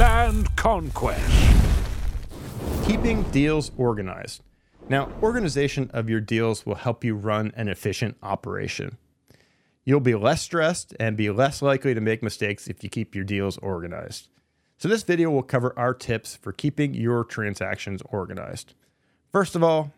Land Conquest. Keeping deals organized. Now, organization of your deals will help you run an efficient operation. You'll be less stressed and be less likely to make mistakes if you keep your deals organized. So, this video will cover our tips for keeping your transactions organized. First of all,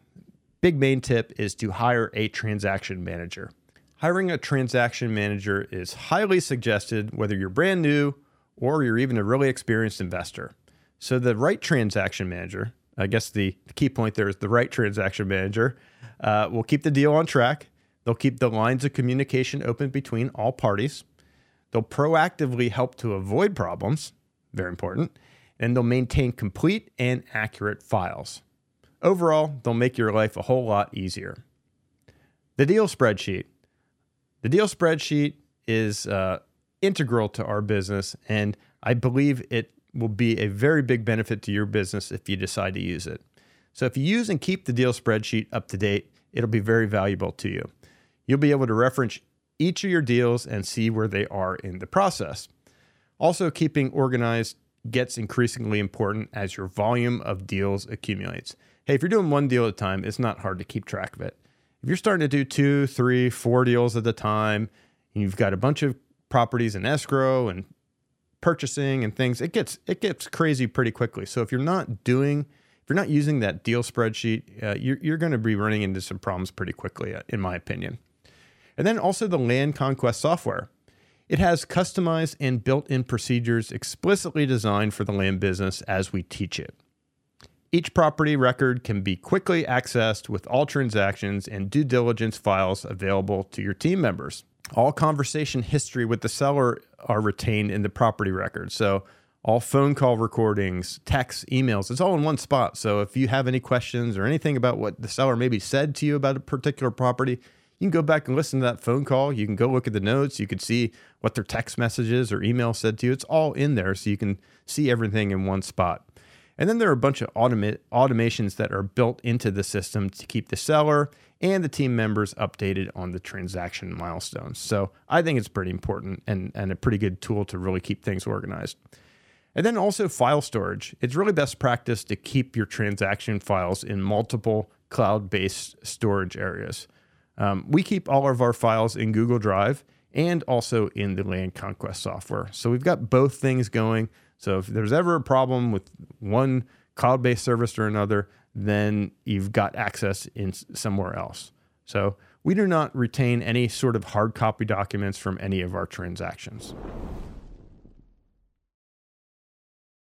big main tip is to hire a transaction manager. Hiring a transaction manager is highly suggested whether you're brand new or you're even a really experienced investor. So, the right transaction manager, I guess the, key point there is the right transaction manager, uh, will keep the deal on track. They'll keep the lines of communication open between all parties. They'll proactively help to avoid problems, very important, and they'll maintain complete and accurate files. Overall, they'll make your life a whole lot easier. The deal spreadsheet. The deal spreadsheet is uh, integral to our business, and I believe it will be a very big benefit to your business if you decide to use it. So, if you use and keep the deal spreadsheet up to date, it'll be very valuable to you. You'll be able to reference each of your deals and see where they are in the process. Also, keeping organized gets increasingly important as your volume of deals accumulates. Hey, if you're doing one deal at a time, it's not hard to keep track of it. If you're starting to do two, three, four deals at a time, and you've got a bunch of properties in escrow and purchasing and things, it gets it gets crazy pretty quickly. So if you're not doing if you're not using that deal spreadsheet, uh, you're, you're going to be running into some problems pretty quickly, uh, in my opinion. And then also the land conquest software. It has customized and built in procedures explicitly designed for the land business as we teach it. Each property record can be quickly accessed with all transactions and due diligence files available to your team members. All conversation history with the seller are retained in the property record. So, all phone call recordings, texts, emails, it's all in one spot. So, if you have any questions or anything about what the seller maybe said to you about a particular property, you can go back and listen to that phone call. You can go look at the notes. You can see what their text messages or email said to you. It's all in there so you can see everything in one spot. And then there are a bunch of automa- automations that are built into the system to keep the seller and the team members updated on the transaction milestones. So I think it's pretty important and, and a pretty good tool to really keep things organized. And then also file storage. It's really best practice to keep your transaction files in multiple cloud based storage areas. Um, we keep all of our files in Google Drive and also in the Land Conquest software. So we've got both things going. So if there's ever a problem with one cloud based service or another, then you've got access in somewhere else. So we do not retain any sort of hard copy documents from any of our transactions.